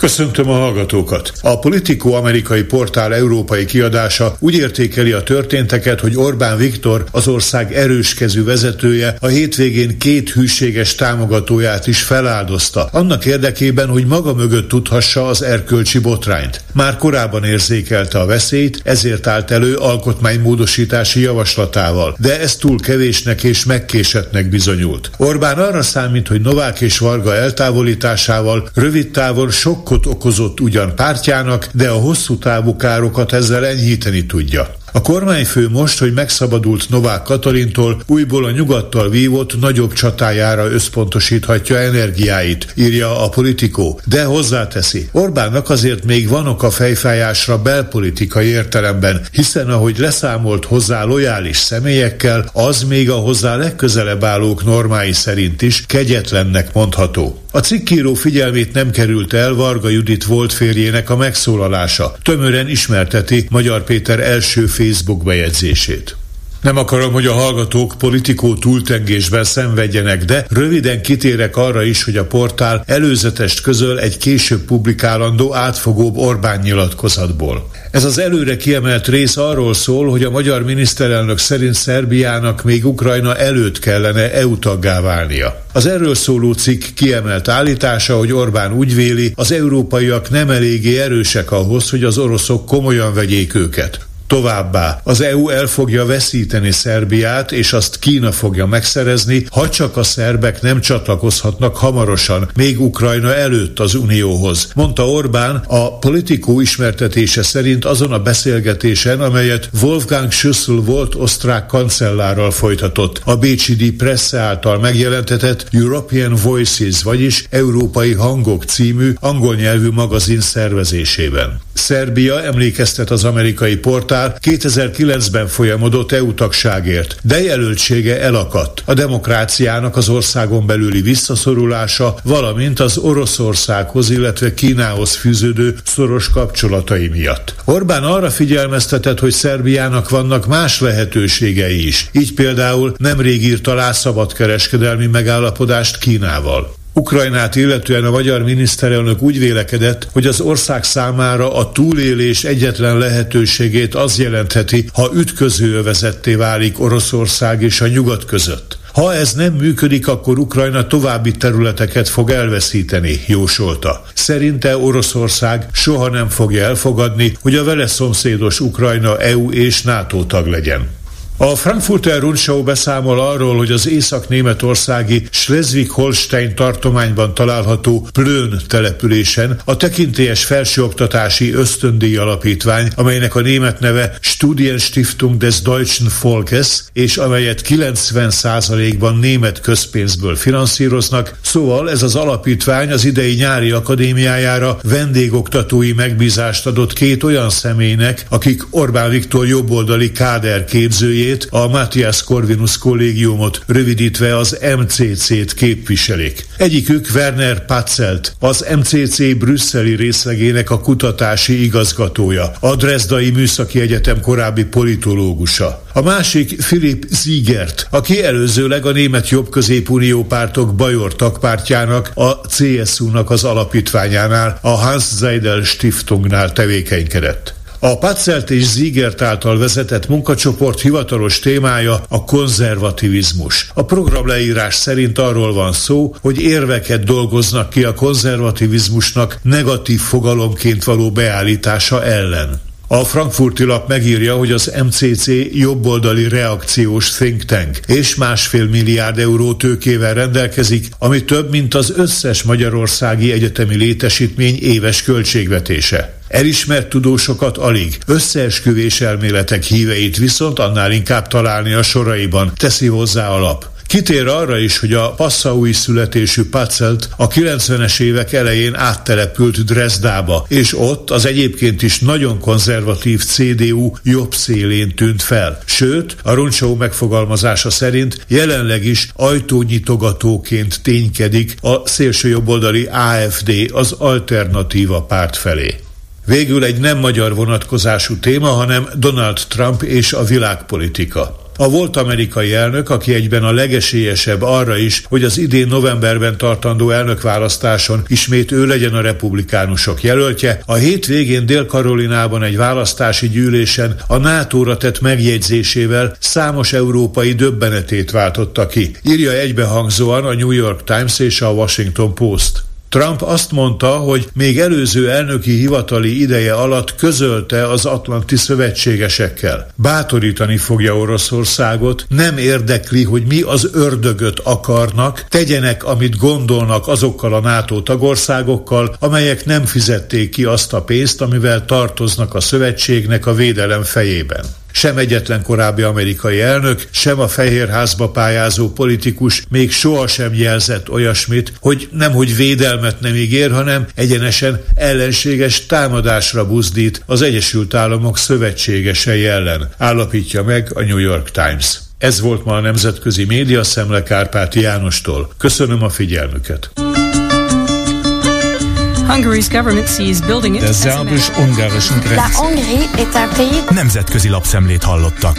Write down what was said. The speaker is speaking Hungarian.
Köszöntöm a hallgatókat! A Politico amerikai portál európai kiadása úgy értékeli a történteket, hogy Orbán Viktor, az ország erőskezű vezetője, a hétvégén két hűséges támogatóját is feláldozta, annak érdekében, hogy maga mögött tudhassa az erkölcsi botrányt. Már korábban érzékelte a veszélyt, ezért állt elő alkotmánymódosítási javaslatával, de ez túl kevésnek és megkésetnek bizonyult. Orbán arra számít, hogy Novák és Varga eltávolításával rövid távon sok sokkot okozott ugyan pártjának, de a hosszú távú károkat ezzel enyhíteni tudja. A kormányfő most, hogy megszabadult Novák Katalintól, újból a nyugattal vívott nagyobb csatájára összpontosíthatja energiáit, írja a politikó. De hozzáteszi, Orbánnak azért még van a fejfájásra belpolitikai értelemben, hiszen ahogy leszámolt hozzá lojális személyekkel, az még a hozzá legközelebb állók normái szerint is kegyetlennek mondható. A cikkíró figyelmét nem került el Varga Judit volt férjének a megszólalása. Tömören ismerteti Magyar Péter első Facebook bejegyzését. Nem akarom, hogy a hallgatók politikó túltengésben szenvedjenek, de röviden kitérek arra is, hogy a portál előzetest közöl egy később publikálandó átfogóbb Orbán nyilatkozatból. Ez az előre kiemelt rész arról szól, hogy a magyar miniszterelnök szerint Szerbiának még Ukrajna előtt kellene EU taggá válnia. Az erről szóló cikk kiemelt állítása, hogy Orbán úgy véli, az európaiak nem eléggé erősek ahhoz, hogy az oroszok komolyan vegyék őket. Továbbá az EU el fogja veszíteni Szerbiát, és azt Kína fogja megszerezni, ha csak a szerbek nem csatlakozhatnak hamarosan, még Ukrajna előtt az Unióhoz. Mondta Orbán a politikó ismertetése szerint azon a beszélgetésen, amelyet Wolfgang Schüssel volt osztrák kancellárral folytatott, a Bécsi Die Presse által megjelentetett European Voices, vagyis Európai Hangok című angol nyelvű magazin szervezésében. Szerbia emlékeztet az amerikai portál 2009-ben folyamodott EU tagságért, de jelöltsége elakadt. A demokráciának az országon belüli visszaszorulása, valamint az Oroszországhoz, illetve Kínához fűződő szoros kapcsolatai miatt. Orbán arra figyelmeztetett, hogy Szerbiának vannak más lehetőségei is. Így például nemrég írt alá szabadkereskedelmi megállapodást Kínával. Ukrajnát illetően a magyar miniszterelnök úgy vélekedett, hogy az ország számára a túlélés egyetlen lehetőségét az jelentheti, ha ütközőövezetté válik Oroszország és a nyugat között. Ha ez nem működik, akkor Ukrajna további területeket fog elveszíteni, jósolta. Szerinte Oroszország soha nem fogja elfogadni, hogy a vele szomszédos Ukrajna EU és NATO tag legyen. A Frankfurter Rundschau beszámol arról, hogy az észak-németországi Schleswig-Holstein tartományban található Plön településen a tekintélyes felsőoktatási ösztöndíj alapítvány, amelynek a német neve Studienstiftung des Deutschen Volkes, és amelyet 90%-ban német közpénzből finanszíroznak, szóval ez az alapítvány az idei nyári akadémiájára vendégoktatói megbízást adott két olyan személynek, akik Orbán Viktor jobboldali káder képzőjét nevét, a Matthias Corvinus kollégiumot, rövidítve az MCC-t képviselik. Egyikük Werner Patzelt, az MCC brüsszeli részlegének a kutatási igazgatója, a Dresdai Műszaki Egyetem korábbi politológusa. A másik Philip Ziegert, aki előzőleg a német jobb-középunió pártok Bajor tagpártjának, a CSU-nak az alapítványánál, a Hans Seidel Stiftungnál tevékenykedett. A Patzelt és Ziegert által vezetett munkacsoport hivatalos témája a konzervativizmus. A programleírás szerint arról van szó, hogy érveket dolgoznak ki a konzervativizmusnak negatív fogalomként való beállítása ellen. A frankfurti lap megírja, hogy az MCC jobboldali reakciós think tank és másfél milliárd euró tőkével rendelkezik, ami több, mint az összes magyarországi egyetemi létesítmény éves költségvetése. Elismert tudósokat alig, összeesküvés elméletek híveit viszont annál inkább találni a soraiban, teszi hozzá a lap. Kitér arra is, hogy a passzaui születésű Pacelt a 90-es évek elején áttelepült Dresdába, és ott az egyébként is nagyon konzervatív CDU jobb szélén tűnt fel. Sőt, a Roncsó megfogalmazása szerint jelenleg is ajtónyitogatóként ténykedik a szélsőjobboldali AFD az alternatíva párt felé. Végül egy nem magyar vonatkozású téma, hanem Donald Trump és a világpolitika. A volt amerikai elnök, aki egyben a legesélyesebb arra is, hogy az idén novemberben tartandó elnökválasztáson ismét ő legyen a republikánusok jelöltje, a hétvégén Dél-Karolinában egy választási gyűlésen a NATO-ra tett megjegyzésével számos európai döbbenetét váltotta ki. Írja egybehangzóan a New York Times és a Washington Post. Trump azt mondta, hogy még előző elnöki hivatali ideje alatt közölte az atlanti szövetségesekkel. Bátorítani fogja Oroszországot, nem érdekli, hogy mi az ördögöt akarnak, tegyenek, amit gondolnak azokkal a NATO tagországokkal, amelyek nem fizették ki azt a pénzt, amivel tartoznak a szövetségnek a védelem fejében. Sem egyetlen korábbi amerikai elnök, sem a Fehérházba pályázó politikus még sohasem jelzett olyasmit, hogy nemhogy védelmet nem ígér, hanem egyenesen ellenséges támadásra buzdít az Egyesült Államok szövetségesei ellen, állapítja meg a New York Times. Ez volt ma a Nemzetközi Média Szemle Kárpáti Jánostól. Köszönöm a figyelmüket! Der szerbus-ungarischen Grenze. Nemzetközi lapszemlét hallottak.